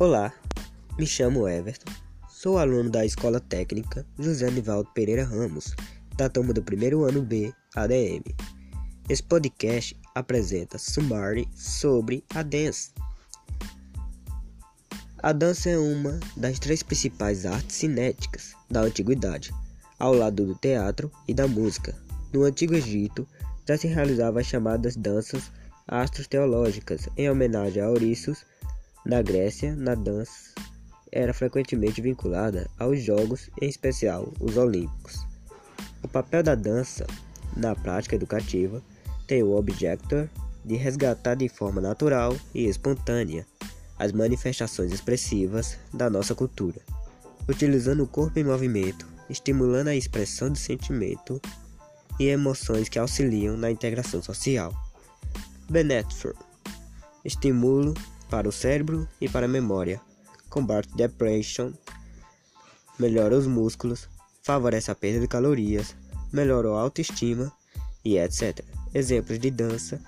Olá, me chamo Everton, sou aluno da Escola Técnica José Anivaldo Pereira Ramos, da turma do primeiro ano B ADM. Esse podcast apresenta summary sobre a dance. A dança é uma das três principais artes cinéticas da antiguidade, ao lado do teatro e da música. No Antigo Egito, já se realizavam as chamadas danças astros teológicas em homenagem a Ouriços na Grécia, na dança era frequentemente vinculada aos jogos, em especial os olímpicos. O papel da dança na prática educativa tem o objector de resgatar de forma natural e espontânea as manifestações expressivas da nossa cultura, utilizando o corpo em movimento, estimulando a expressão de sentimento e emoções que auxiliam na integração social. Benefit estímulo para o cérebro e para a memória, combate depression, melhora os músculos, favorece a perda de calorias, melhora a autoestima e etc. Exemplos de dança: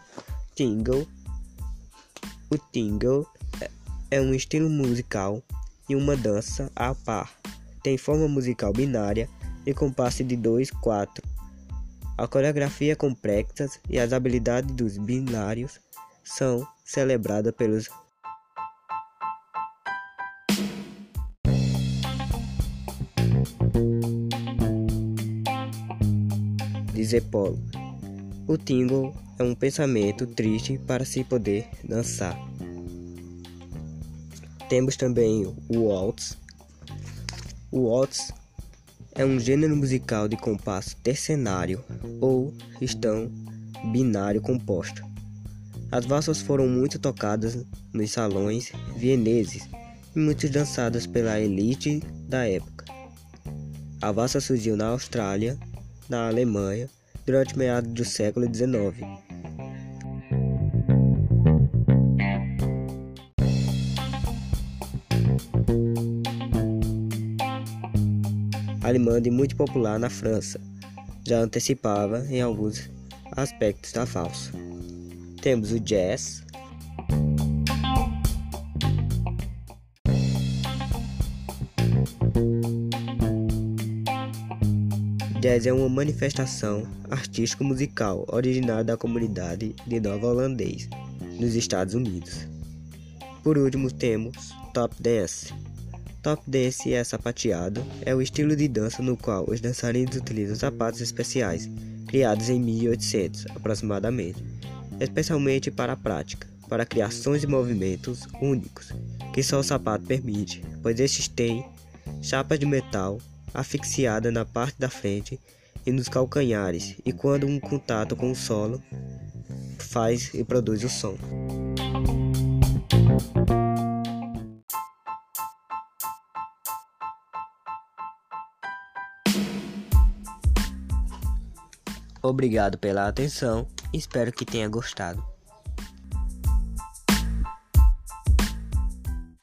Tingle. O Tingle é um estilo musical e uma dança a par. Tem forma musical binária e compasso de 2, 4. A coreografia é complexa e as habilidades dos binários são celebradas pelos dizer Polo. O tingle é um pensamento triste para se poder dançar. Temos também o waltz. O waltz é um gênero musical de compasso tercenário ou estão binário composto. As valsas foram muito tocadas nos salões vieneses e muito dançadas pela elite da época. A valsa surgiu na Austrália, na Alemanha, durante meados do século XIX. Alemã de muito popular na França, já antecipava em alguns aspectos da valsa. Temos o jazz, Jazz é uma manifestação artístico-musical originária da comunidade de Nova Holandês, nos Estados Unidos. Por último, temos Top Dance. Top Dance é sapateado, é o estilo de dança no qual os dançarinos utilizam sapatos especiais, criados em 1800 aproximadamente, especialmente para a prática, para criações de movimentos únicos que só o sapato permite, pois estes têm chapas de metal asfixiada na parte da frente e nos calcanhares, e quando um contato com o solo faz e produz o som. Obrigado pela atenção, espero que tenha gostado.